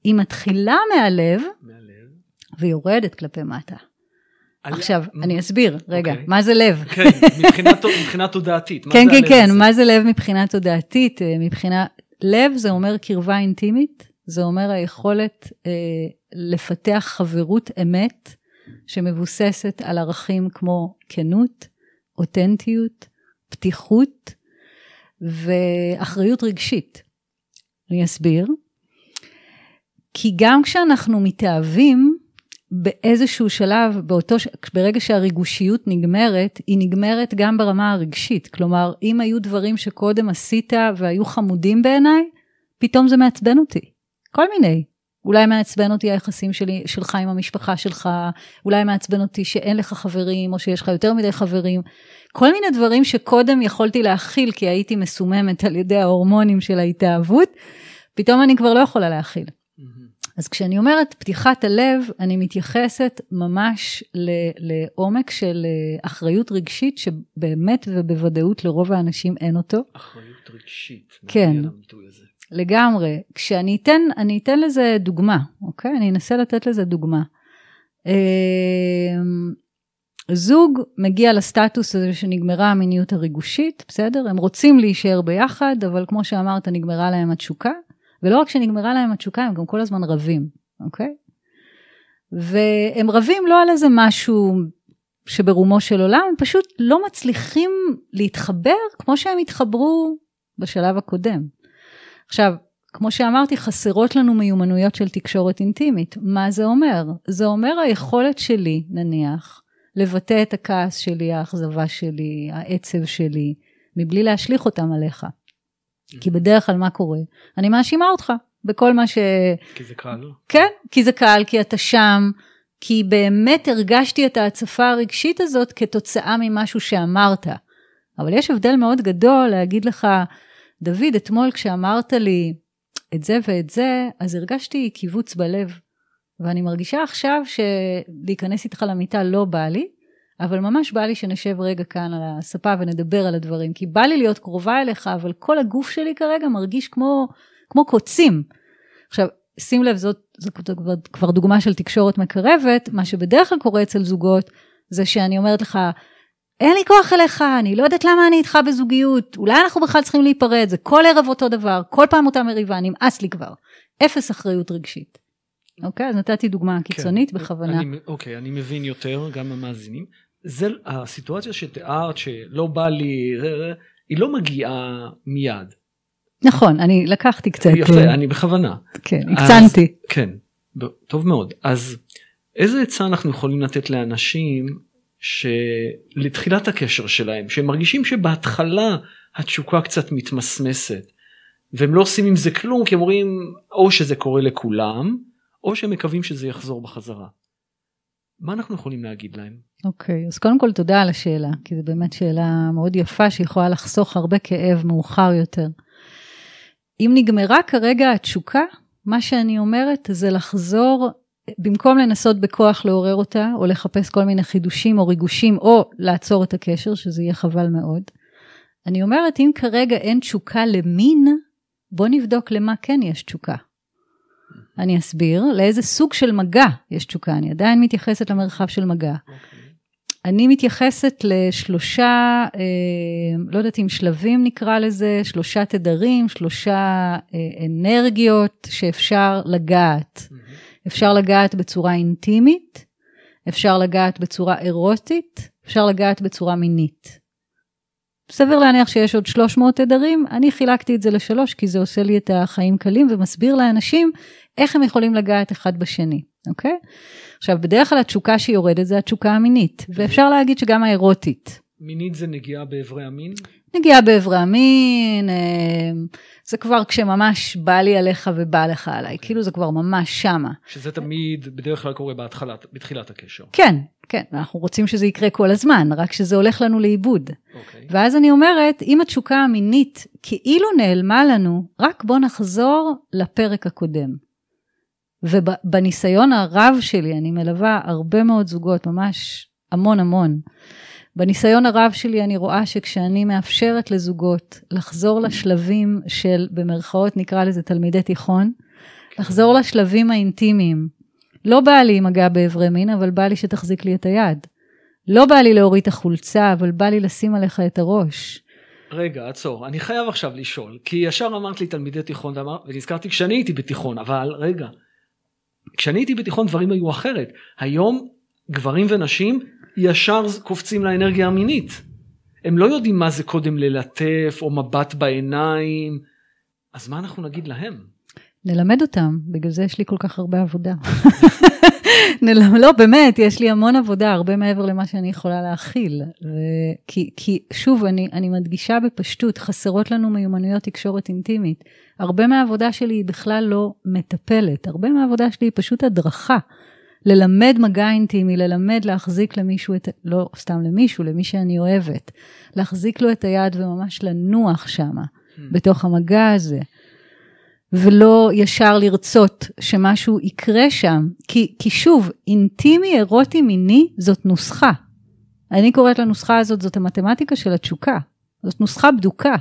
היא מתחילה מהלב, מהלב, ויורדת כלפי מטה. עכשיו, אני אסביר, רגע, אוקיי. מה זה לב? כן, מבחינה תודעתית. כן, כן, כן, מה זה לב מבחינה תודעתית? אה, מבחינה... לב זה אומר קרבה אינטימית, זה אומר היכולת אה, לפתח חברות אמת שמבוססת על ערכים כמו כנות, אותנטיות, פתיחות ואחריות רגשית. אני אסביר. כי גם כשאנחנו מתאהבים, באיזשהו שלב, באותו, ברגע שהריגושיות נגמרת, היא נגמרת גם ברמה הרגשית. כלומר, אם היו דברים שקודם עשית והיו חמודים בעיניי, פתאום זה מעצבן אותי. כל מיני. אולי מעצבן אותי היחסים שלי, שלך עם המשפחה שלך, אולי מעצבן אותי שאין לך חברים, או שיש לך יותר מדי חברים. כל מיני דברים שקודם יכולתי להכיל כי הייתי מסוממת על ידי ההורמונים של ההתאהבות, פתאום אני כבר לא יכולה להכיל. אז כשאני אומרת פתיחת הלב, אני מתייחסת ממש לעומק של אה, אחריות רגשית, שבאמת ובוודאות לרוב האנשים אין אותו. אחריות רגשית. כן. לגמרי. כשאני אתן, אני אתן לזה דוגמה, אוקיי? אני אנסה לתת לזה דוגמה. אמ, זוג מגיע לסטטוס הזה שנגמרה המיניות הריגושית, בסדר? הם רוצים להישאר ביחד, אבל כמו שאמרת, נגמרה להם התשוקה. ולא רק שנגמרה להם התשוקה, הם גם כל הזמן רבים, אוקיי? והם רבים לא על איזה משהו שברומו של עולם, הם פשוט לא מצליחים להתחבר כמו שהם התחברו בשלב הקודם. עכשיו, כמו שאמרתי, חסרות לנו מיומנויות של תקשורת אינטימית. מה זה אומר? זה אומר היכולת שלי, נניח, לבטא את הכעס שלי, האכזבה שלי, העצב שלי, מבלי להשליך אותם עליך. כי בדרך כלל מה קורה? אני מאשימה אותך בכל מה ש... כי זה קל. כן, כי זה קל, כי אתה שם, כי באמת הרגשתי את ההצפה הרגשית הזאת כתוצאה ממשהו שאמרת. אבל יש הבדל מאוד גדול להגיד לך, דוד, אתמול כשאמרת לי, את זה ואת זה, אז הרגשתי קיבוץ בלב. ואני מרגישה עכשיו שלהיכנס איתך למיטה לא בא לי, אבל ממש בא לי שנשב רגע כאן על הספה ונדבר על הדברים, כי בא לי להיות קרובה אליך, אבל כל הגוף שלי כרגע מרגיש כמו, כמו קוצים. עכשיו, שים לב, זאת, זאת כבר, כבר דוגמה של תקשורת מקרבת, מה שבדרך כלל קורה אצל זוגות, זה שאני אומרת לך, אין לי כוח אליך, אני לא יודעת למה אני איתך בזוגיות, אולי אנחנו בכלל צריכים להיפרד, זה כל ערב אותו דבר, כל פעם אותה מריבה, נמאס לי כבר. אפס אחריות רגשית. אוקיי, אז נתתי דוגמה כן. קיצונית כן, בכוונה. אני, אוקיי, אני מבין יותר, גם המאזינים. זה הסיטואציה שתיארת שלא בא לי, היא לא מגיעה מיד. נכון, אני לקחתי קצת. יפה, כן. אני בכוונה. כן, הקצנתי. כן, טוב מאוד. אז איזה עצה אנחנו יכולים לתת לאנשים שלתחילת הקשר שלהם, שהם מרגישים שבהתחלה התשוקה קצת מתמסמסת, והם לא עושים עם זה כלום, כי הם אומרים או שזה קורה לכולם, או שהם מקווים שזה יחזור בחזרה. מה אנחנו יכולים להגיד להם? אוקיי, okay, אז קודם כל תודה על השאלה, כי זו באמת שאלה מאוד יפה שיכולה לחסוך הרבה כאב מאוחר יותר. אם נגמרה כרגע התשוקה, מה שאני אומרת זה לחזור, במקום לנסות בכוח לעורר אותה, או לחפש כל מיני חידושים או ריגושים, או לעצור את הקשר, שזה יהיה חבל מאוד. אני אומרת, אם כרגע אין תשוקה למין, בוא נבדוק למה כן יש תשוקה. אני אסביר לאיזה סוג של מגע יש תשוקה, אני עדיין מתייחסת למרחב של מגע. Okay. אוקיי. אני מתייחסת לשלושה, אה, לא יודעת אם שלבים נקרא לזה, שלושה תדרים, שלושה אה, אנרגיות שאפשר לגעת. Mm-hmm. אפשר לגעת בצורה אינטימית, אפשר לגעת בצורה אירוטית, אפשר לגעת בצורה מינית. סביר להניח שיש עוד 300 תדרים, אני חילקתי את זה לשלוש כי זה עושה לי את החיים קלים ומסביר לאנשים איך הם יכולים לגעת אחד בשני, אוקיי? עכשיו, בדרך כלל התשוקה שיורדת זה התשוקה המינית, ואפשר להגיד שגם האירוטית. מינית זה נגיעה באיברי המין? נגיעה באיברי המין, אה, זה כבר כשממש בא לי עליך ובא לך עליי, כאילו זה כבר ממש שמה. שזה תמיד בדרך כלל קורה בהתחלת, בתחילת הקשר. כן, כן, אנחנו רוצים שזה יקרה כל הזמן, רק שזה הולך לנו לאיבוד. Okay. אוקיי. ואז אני אומרת, אם התשוקה המינית כאילו נעלמה לנו, רק בוא נחזור לפרק הקודם. ובניסיון הרב שלי, אני מלווה הרבה מאוד זוגות, ממש המון המון. בניסיון הרב שלי אני רואה שכשאני מאפשרת לזוגות לחזור לשלבים של, במרכאות נקרא לזה תלמידי תיכון, לחזור לשלבים האינטימיים. לא בא לי מגע באיברי מין, אבל בא לי שתחזיק לי את היד. לא בא לי להוריד את החולצה, אבל בא לי לשים עליך את הראש. רגע, עצור, אני חייב עכשיו לשאול, כי ישר אמרת לי תלמידי תיכון, ונזכרתי כשאני הייתי בתיכון, אבל רגע, כשאני הייתי בתיכון דברים היו אחרת. היום גברים ונשים ישר קופצים לאנרגיה המינית. הם לא יודעים מה זה קודם ללטף או מבט בעיניים, אז מה אנחנו נגיד להם? נלמד אותם, בגלל זה יש לי כל כך הרבה עבודה. לא, באמת, יש לי המון עבודה, הרבה מעבר למה שאני יכולה להכיל. ו... כי, כי שוב, אני, אני מדגישה בפשטות, חסרות לנו מיומנויות תקשורת אינטימית. הרבה מהעבודה שלי היא בכלל לא מטפלת, הרבה מהעבודה שלי היא פשוט הדרכה. ללמד מגע אינטימי, ללמד להחזיק למישהו את, לא סתם למישהו, למי שאני אוהבת, להחזיק לו את היד וממש לנוח שמה, hmm. בתוך המגע הזה. ולא ישר לרצות שמשהו יקרה שם. כי, כי שוב, אינטימי, אירוטי, מיני, זאת נוסחה. אני קוראת לנוסחה הזאת, זאת המתמטיקה של התשוקה. זאת נוסחה בדוקה.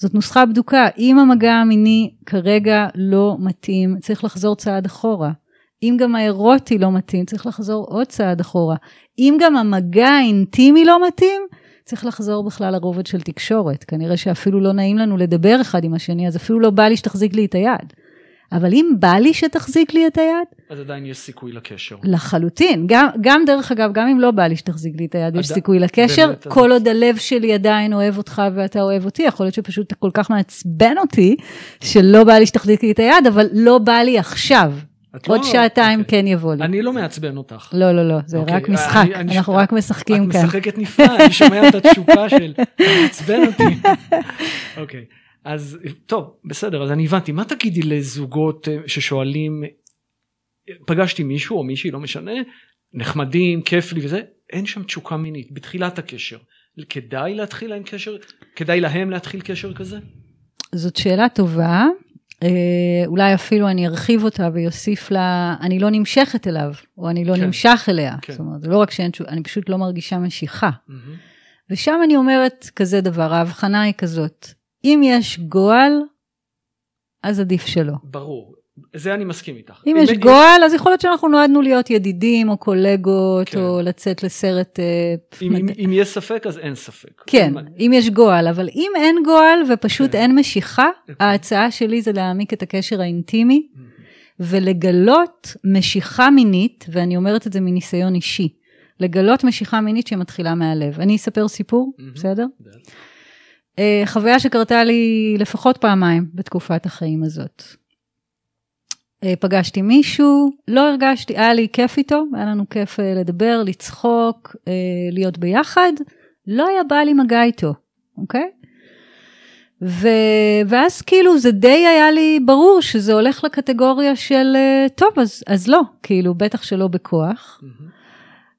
זאת נוסחה בדוקה. אם המגע המיני כרגע לא מתאים, צריך לחזור צעד אחורה. אם גם האירוטי לא מתאים, צריך לחזור עוד צעד אחורה. אם גם המגע האינטימי לא מתאים, צריך לחזור בכלל לרובד של תקשורת. כנראה שאפילו לא נעים לנו לדבר אחד עם השני, אז אפילו לא בא לי שתחזיק לי את היד. אבל אם בא לי שתחזיק לי את היד... אז עדיין יש סיכוי לקשר. לחלוטין. גם, גם דרך אגב, גם אם לא בא לי שתחזיק לי את היד, עד... יש סיכוי לקשר. באמת, כל עוד הלב שלי עדיין אוהב אותך ואתה אוהב אותי, יכול להיות שפשוט אתה כל כך מעצבן אותי, שלא בא לי שתחזיק לי את היד, אבל לא בא לי עכשיו. עוד לא... שעתיים אוקיי. כן יבוא לי. אני לא מעצבן אותך. לא, לא, לא, זה אוקיי. רק משחק, אני, אנחנו אני, רק משחקים את כאן. את משחקת נפלא, אני שומע את התשוקה של, מעצבן אותי. אוקיי, אז טוב, בסדר, אז אני הבנתי. מה תגידי לזוגות אה, ששואלים, פגשתי מישהו או מישהי, לא משנה, נחמדים, כיף לי וזה, אין שם תשוקה מינית, בתחילת הקשר. כדאי להתחיל להם קשר? כדאי להם להתחיל קשר כזה? זאת שאלה טובה. אה, אולי אפילו אני ארחיב אותה ויוסיף לה, אני לא נמשכת אליו, או אני לא כן. נמשך אליה. כן. זאת אומרת, זה לא רק שאין, תשו- אני פשוט לא מרגישה משיכה. מהמם. ושם אני אומרת כזה דבר, ההבחנה היא כזאת, אם יש גועל, אז עדיף שלא. ברור. זה אני מסכים איתך. אם יש גועל, אז יכול להיות שאנחנו נועדנו להיות ידידים, או קולגות, כן. או לצאת לסרט... אה, אם, אם, מת- אם יש ספק, אז אין ספק. כן, אם- אם יש גועל, אבל אם אין גועל ופשוט כן. אין משיכה, אוקיי. ההצעה שלי זה להעמיק את הקשר האינטימי. ולגלות משיכה מינית, ואני אומרת את זה מניסיון אישי, לגלות משיכה מינית שמתחילה מהלב. אני אספר סיפור. בסדר? אה, חוויה שקרתה לי לפחות פעמיים בתקופת החיים הזאת. אה, פגשתי מישהו, לא הרגשתי, היה לי כיף איתו, היה לנו כיף אה, לדבר, לצחוק, להיות ביחד, לא היה בא לי מגע איתו, אוקיי? ו... ואז כאילו זה די היה לי ברור שזה הולך לקטגוריה של טוב אז, אז לא, כאילו בטח שלא בכוח. מהמם.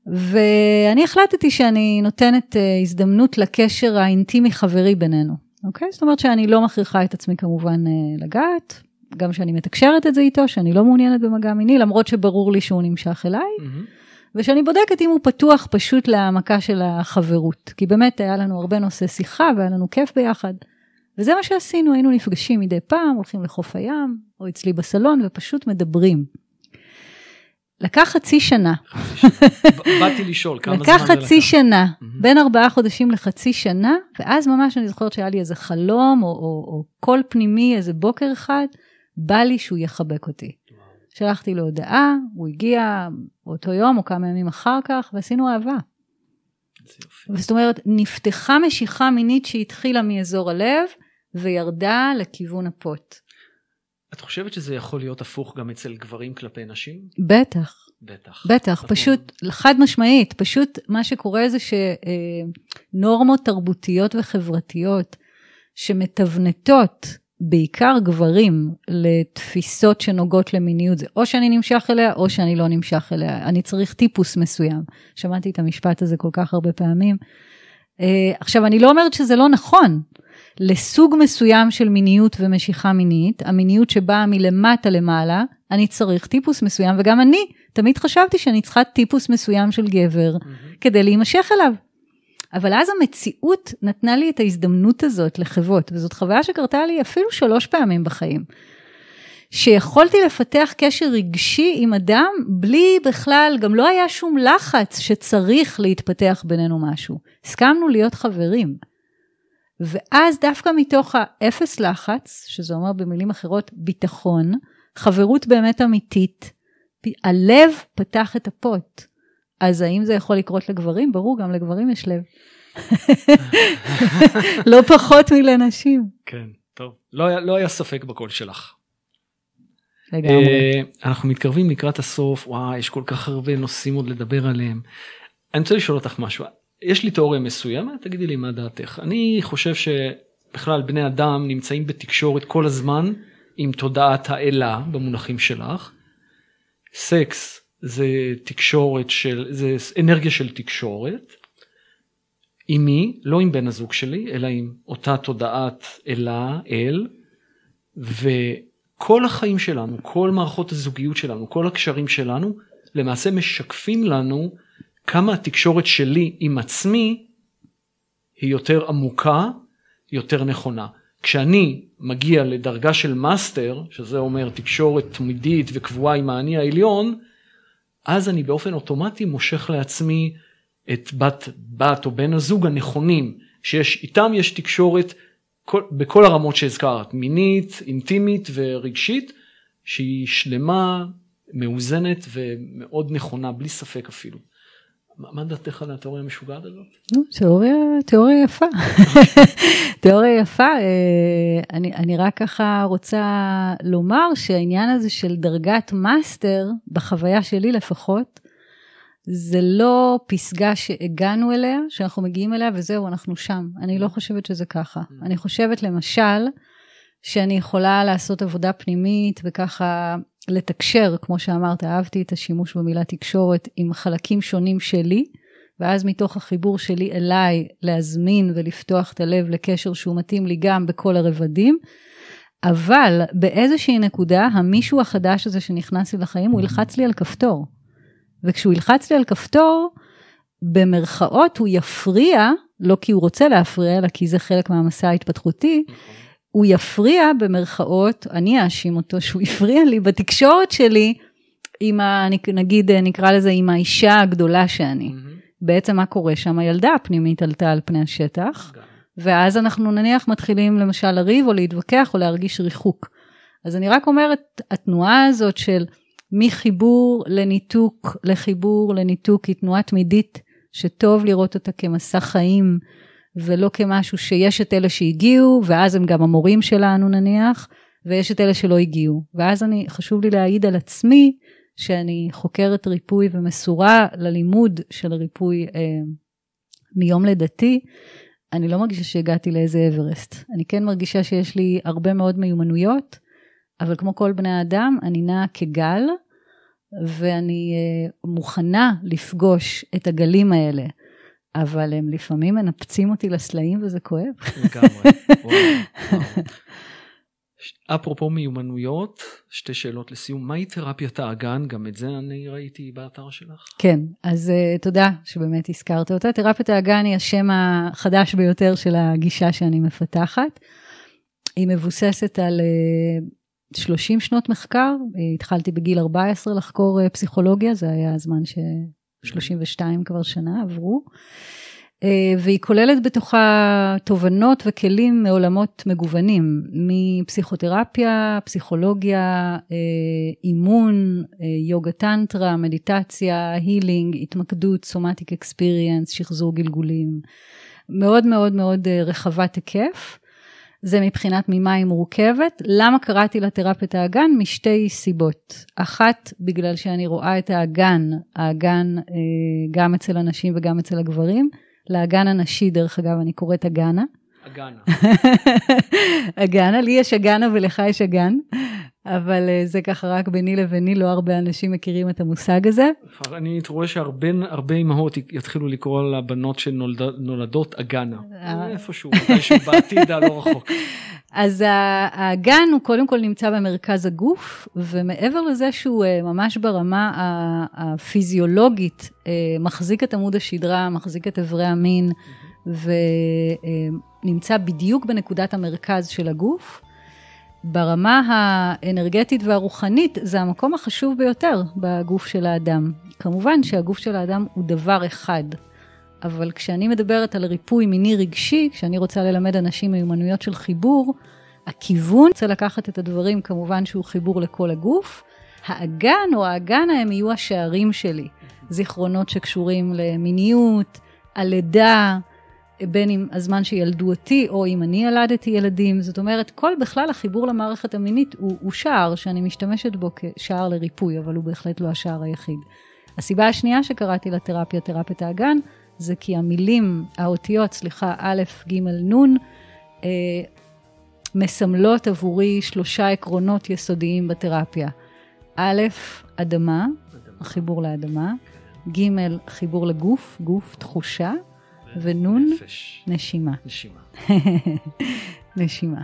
ואני החלטתי שאני נותנת uh, הזדמנות לקשר האינטימי חברי בינינו, אוקיי? זאת אומרת שאני לא מכריחה את עצמי כמובן uh, לגעת, גם שאני מתקשרת את זה איתו, שאני לא מעוניינת במגע מיני, למרות שברור לי שהוא נמשך אליי, מהמם. ושאני בודקת אם הוא פתוח פשוט להעמקה של החברות. כי באמת היה לנו הרבה נושאי שיחה והיה לנו כיף ביחד. וזה מה שעשינו, היינו נפגשים מדי פעם, הולכים לחוף הים, או אצלי בסלון, ופשוט מדברים. לקח חצי שנה באתי לשאול כמה זמן לקח זה חצי שנה. בין ארבעה חודשים לחצי שנה, ואז ממש אני זוכרת שהיה לי איזה חלום, או, או, או קול פנימי, איזה בוקר אחד, בא לי שהוא יחבק אותי. שלחתי לו הודעה, הוא הגיע באותו יום או כמה ימים אחר כך, ועשינו אהבה. זאת אומרת, נפתחה משיכה מינית שהתחילה מאזור הלב, וירדה לכיוון הפוט. את חושבת שזה יכול להיות הפוך גם אצל גברים כלפי נשים? בטח. בטח. בטח, פשוט חד משמעית, פשוט מה שקורה זה שנורמות תרבותיות וחברתיות שמתבנתות בעיקר גברים לתפיסות שנוגעות למיניות זה או שאני נמשך אליה או שאני לא נמשך אליה, אני צריך טיפוס מסוים. שמעתי את המשפט הזה כל כך הרבה פעמים. אה, עכשיו אני לא אומרת שזה לא נכון. לסוג מסוים של מיניות ומשיכה מינית, המיניות שבאה מלמטה למעלה, אני צריך טיפוס מסוים, וגם אני תמיד חשבתי שאני צריכה טיפוס מסוים של גבר מהמם. כדי להימשך אליו. אבל אז המציאות נתנה לי את ההזדמנות הזאת לחוות, וזאת חוויה שקרתה לי אפילו שלוש פעמים בחיים. שיכולתי לפתח קשר רגשי עם אדם בלי בכלל, גם לא היה שום לחץ שצריך להתפתח בינינו משהו. הסכמנו להיות חברים. ואז דווקא מתוך האפס לחץ, שזה אומר במילים אחרות ביטחון, חברות באמת אמיתית, הלב פתח את הפוט. אז האם זה יכול לקרות לגברים? ברור, גם לגברים יש לב. לא פחות מלנשים. כן, טוב. לא היה, לא היה ספק בקול שלך. לגמרי. אה, אנחנו מתקרבים לקראת הסוף, וואי, יש כל כך הרבה נושאים עוד לדבר עליהם. אני רוצה לשאול אותך משהו. יש לי תיאוריה מסוימת, תגידי לי מה דעתך. אני חושב שבכלל בני אדם נמצאים בתקשורת כל הזמן עם תודעת האלה במונחים שלך. סקס זה תקשורת של, זה אנרגיה של תקשורת. עם מי? לא עם בן הזוג שלי, אלא עם אותה תודעת אלה, אל. וכל החיים שלנו, כל מערכות הזוגיות שלנו, כל הקשרים שלנו, למעשה משקפים לנו כמה התקשורת שלי עם עצמי היא יותר עמוקה, יותר נכונה. כשאני מגיע לדרגה של מאסטר, שזה אומר תקשורת תמידית וקבועה עם האני העליון, אז אני באופן אוטומטי מושך לעצמי את בת, בת או בן הזוג הנכונים, שיש, איתם יש תקשורת כל, בכל הרמות שהזכרת, מינית, אינטימית ורגשית, שהיא שלמה, מאוזנת ומאוד נכונה, בלי ספק אפילו. מה דעתך על התיאוריה המשוגעת הזאת? תיאוריה, תיאוריה יפה. תיאוריה יפה. אה, אני, אני רק ככה רוצה לומר שהעניין הזה של דרגת מאסטר, בחוויה שלי לפחות, זה לא פסגה שהגענו אליה, שאנחנו מגיעים אליה וזהו, אנחנו שם. אני לא חושבת שזה ככה. אני חושבת למשל, שאני יכולה לעשות עבודה פנימית וככה לתקשר, כמו שאמרת, אהבתי את השימוש במילה תקשורת עם חלקים שונים שלי, ואז מתוך החיבור שלי אליי להזמין ולפתוח את הלב לקשר שהוא מתאים לי גם בכל הרבדים. אבל באיזושהי נקודה, המישהו החדש הזה שנכנס לי לחיים, הוא ילחץ לי על כפתור. וכשהוא ילחץ לי על כפתור, במרכאות הוא יפריע, לא כי הוא רוצה להפריע, אלא כי זה חלק מהמסע ההתפתחותי, הוא יפריע במרכאות, אני אאשים אותו שהוא הפריע לי בתקשורת שלי עם ה... נגיד נקרא לזה עם האישה הגדולה שאני. בעצם מה קורה שם? הילדה הפנימית עלתה על פני השטח, ואז אנחנו נניח מתחילים למשל לריב או להתווכח או להרגיש ריחוק. אז אני רק אומרת, התנועה הזאת של מחיבור לניתוק, לחיבור לניתוק, היא תנועה תמידית שטוב לראות אותה כמסע חיים, ולא כמשהו שיש את אלה שהגיעו, ואז הם גם המורים שלנו נניח, ויש את אלה שלא הגיעו. ואז אני, חשוב לי להעיד על עצמי, שאני חוקרת ריפוי ומסורה ללימוד של ריפוי אה, מיום לידתי, אני לא מרגישה שהגעתי לאיזה אברסט. אני כן מרגישה שיש לי הרבה מאוד מיומנויות, אבל כמו כל בני האדם, אני נעה כגל, ואני אה, מוכנה לפגוש את הגלים האלה. אבל הם לפעמים מנפצים אותי לסלעים וזה כואב. לגמרי, וואו. אפרופו מיומנויות, שתי שאלות לסיום, מהי תרפיית האגן? גם את זה אני ראיתי באתר שלך. כן, אז uh, תודה שבאמת הזכרת אותה. תרפיית האגן היא השם החדש ביותר של הגישה שאני מפתחת. היא מבוססת על uh, אה, 30 שנות מחקר, התחלתי בגיל 14 לחקור uh, פסיכולוגיה, זה היה הזמן ש... 32 כבר שנה עברו. אה, והיא כוללת בתוכה תובנות וכלים מעולמות מגוונים, מפסיכותרפיה, פסיכולוגיה, אה, אימון, אה, יוגה טנטרה, מדיטציה, הילינג, התמקדות, סומטיק אקספיריאנס, שחזור גלגולים. מאוד מאוד מאוד רחבת היקף. זה מבחינת ממה היא מורכבת. למה קראתי לה תרפיית האגן? משתי סיבות. אחת, בגלל שאני רואה את האגן, האגן גם אצל הנשים וגם אצל הגברים. לאגן הנשי, דרך אגב, אני קוראת אגנה. אגנה. אגנה, לי יש אגנה ולך יש אגן, אבל אה, זה ככה רק ביני לביני, לא הרבה אנשים מכירים את המושג הזה. אני רואה שהרבה אימהות יתחילו לקרוא לבנות שנולדות אגנה, אה. איפשהו, מתישהו בעתיד הלא רחוק. אז האגן הוא קודם כל נמצא במרכז הגוף, ומעבר לזה שהוא אה, ממש ברמה הפיזיולוגית, מחזיק את עמוד השדרה, מחזיק את אברי המין, ונמצא בדיוק בנקודת המרכז של הגוף. ברמה האנרגטית והרוחנית זה המקום החשוב ביותר בגוף של האדם. כמובן שהגוף של האדם הוא דבר אחד, אבל כשאני מדברת על ריפוי מיני רגשי, כשאני רוצה ללמד אנשים מיומנויות של חיבור, הכיוון רוצה לקחת את הדברים כמובן שהוא חיבור לכל הגוף. האגן או האגן הם יהיו השערים שלי, זיכרונות שקשורים למיניות, הלידה, בין אם הזמן שילדו אותי או אם אני ילדתי ילדים, זאת אומרת כל בכלל החיבור למערכת המינית הוא, הוא שער שאני משתמשת בו כשער לריפוי, אבל הוא בהחלט לא השער היחיד. הסיבה השנייה שקראתי לתרפיה תרפיית האגן, זה כי המילים, האותיות, סליחה, א', ג', נ', אה, מסמלות עבורי שלושה עקרונות יסודיים בתרפיה. א', אדמה, החיבור לאדמה, ג', חיבור לגוף, גוף, תחושה, ונון, נשימה. נשימה. נשימה.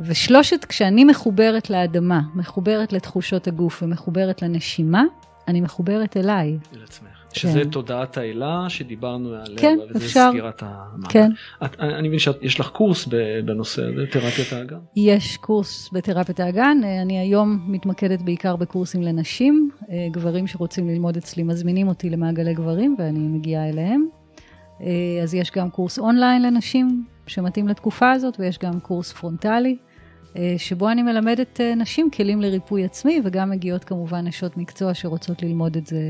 ושלושת, כשאני מחוברת לאדמה, מחוברת לתחושות הגוף ומחוברת לנשימה, אני מחוברת אליי. אל עצמך. כן. שזה תודעת האלה שדיברנו עליה, כן, וזה אפשר. סגירת המעגל. כן. את, אני מבין שיש לך קורס בנושא הזה, תרפיית האגן. יש קורס בתרפיית האגן, אני היום מתמקדת בעיקר בקורסים לנשים, גברים שרוצים ללמוד אצלי מזמינים אותי למעגלי גברים ואני מגיעה אליהם. אה, אז יש גם קורס אונליין לנשים שמתאים לתקופה הזאת, ויש גם קורס פרונטלי, אה, שבו אני מלמדת אה, נשים כלים לריפוי עצמי, וגם מגיעות כמובן נשות מקצוע שרוצות ללמוד את זה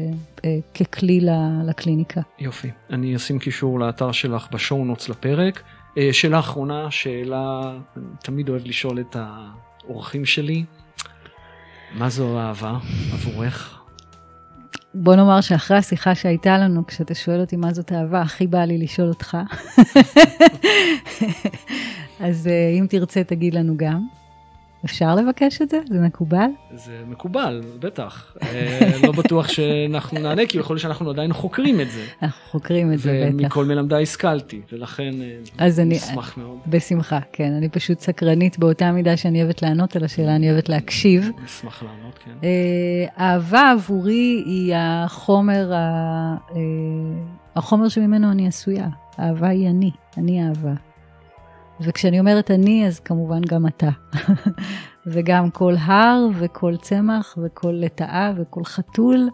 ככלי לקליניקה. יופי. אני אשים קישור לאתר שלך ב show notes לפרק. שאלה אחרונה, שאלה, אני תמיד אוהב לשאול את האורחים שלי, מה זו אהבה עבורך? בוא נאמר שאחרי השיחה שהייתה לנו, כשאתה שואל אותי מה זאת אהבה, הכי בא לי לשאול אותך. אז אה, אם תרצה, תגיד לנו גם. אפשר לבקש את זה? זה מקובל? זה מקובל, בטח. לא בטוח שאנחנו נענה, כי יכול להיות שאנחנו עדיין חוקרים את זה. אנחנו חוקרים את זה, בטח. ומכל מלמדי השכלתי, ולכן אז אני אשמח מאוד. בשמחה, כן. אני פשוט סקרנית באותה מידה שאני אוהבת לענות על השאלה, אני אוהבת להקשיב. אשמח לענות, כן. אהבה עבורי היא החומר, החומר שממנו אני עשויה. אהבה היא אני, אני אהבה. וכשאני אומרת אני, אז כמובן גם אתה. וגם כל הר וכל צמח וכל לטאה וכל חתול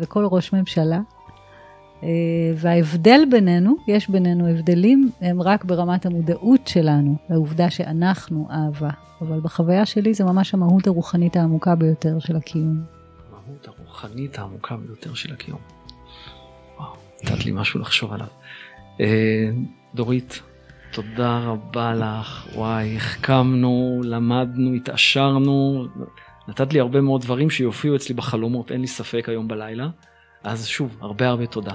וכל ראש ממשלה. וההבדל בינינו, יש בינינו הבדלים, הם רק ברמת המודעות שלנו, לעובדה שאנחנו אהבה. אבל בחוויה שלי זה ממש המהות הרוחנית העמוקה ביותר של הקיום. המהות הרוחנית העמוקה ביותר של הקיום. וואו, נתת לי משהו לחשוב עליו. דורית, תודה רבה לך, וואי, החכמנו, למדנו, התעשרנו, נתת לי הרבה מאוד דברים שיופיעו אצלי בחלומות, אין לי ספק היום בלילה. אז שוב, הרבה הרבה תודה.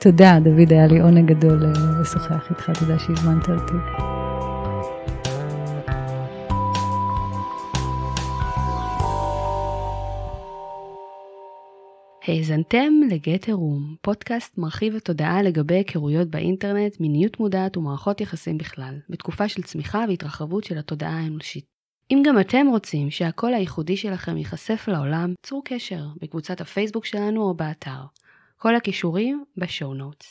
תודה, דוד, היה לי עונג גדול לשוחח איתך, תודה שהזמנת אותי. האזנתם לגט עירום, פודקאסט מרחיב התודעה לגבי היכרויות באינטרנט, מיניות מודעת ומערכות יחסים בכלל, בתקופה של צמיחה והתרחבות של התודעה האנושית. אם גם אתם רוצים שהקול הייחודי שלכם ייחשף לעולם, צרו קשר בקבוצת הפייסבוק שלנו או באתר. כל הכישורים בשואו נוטס.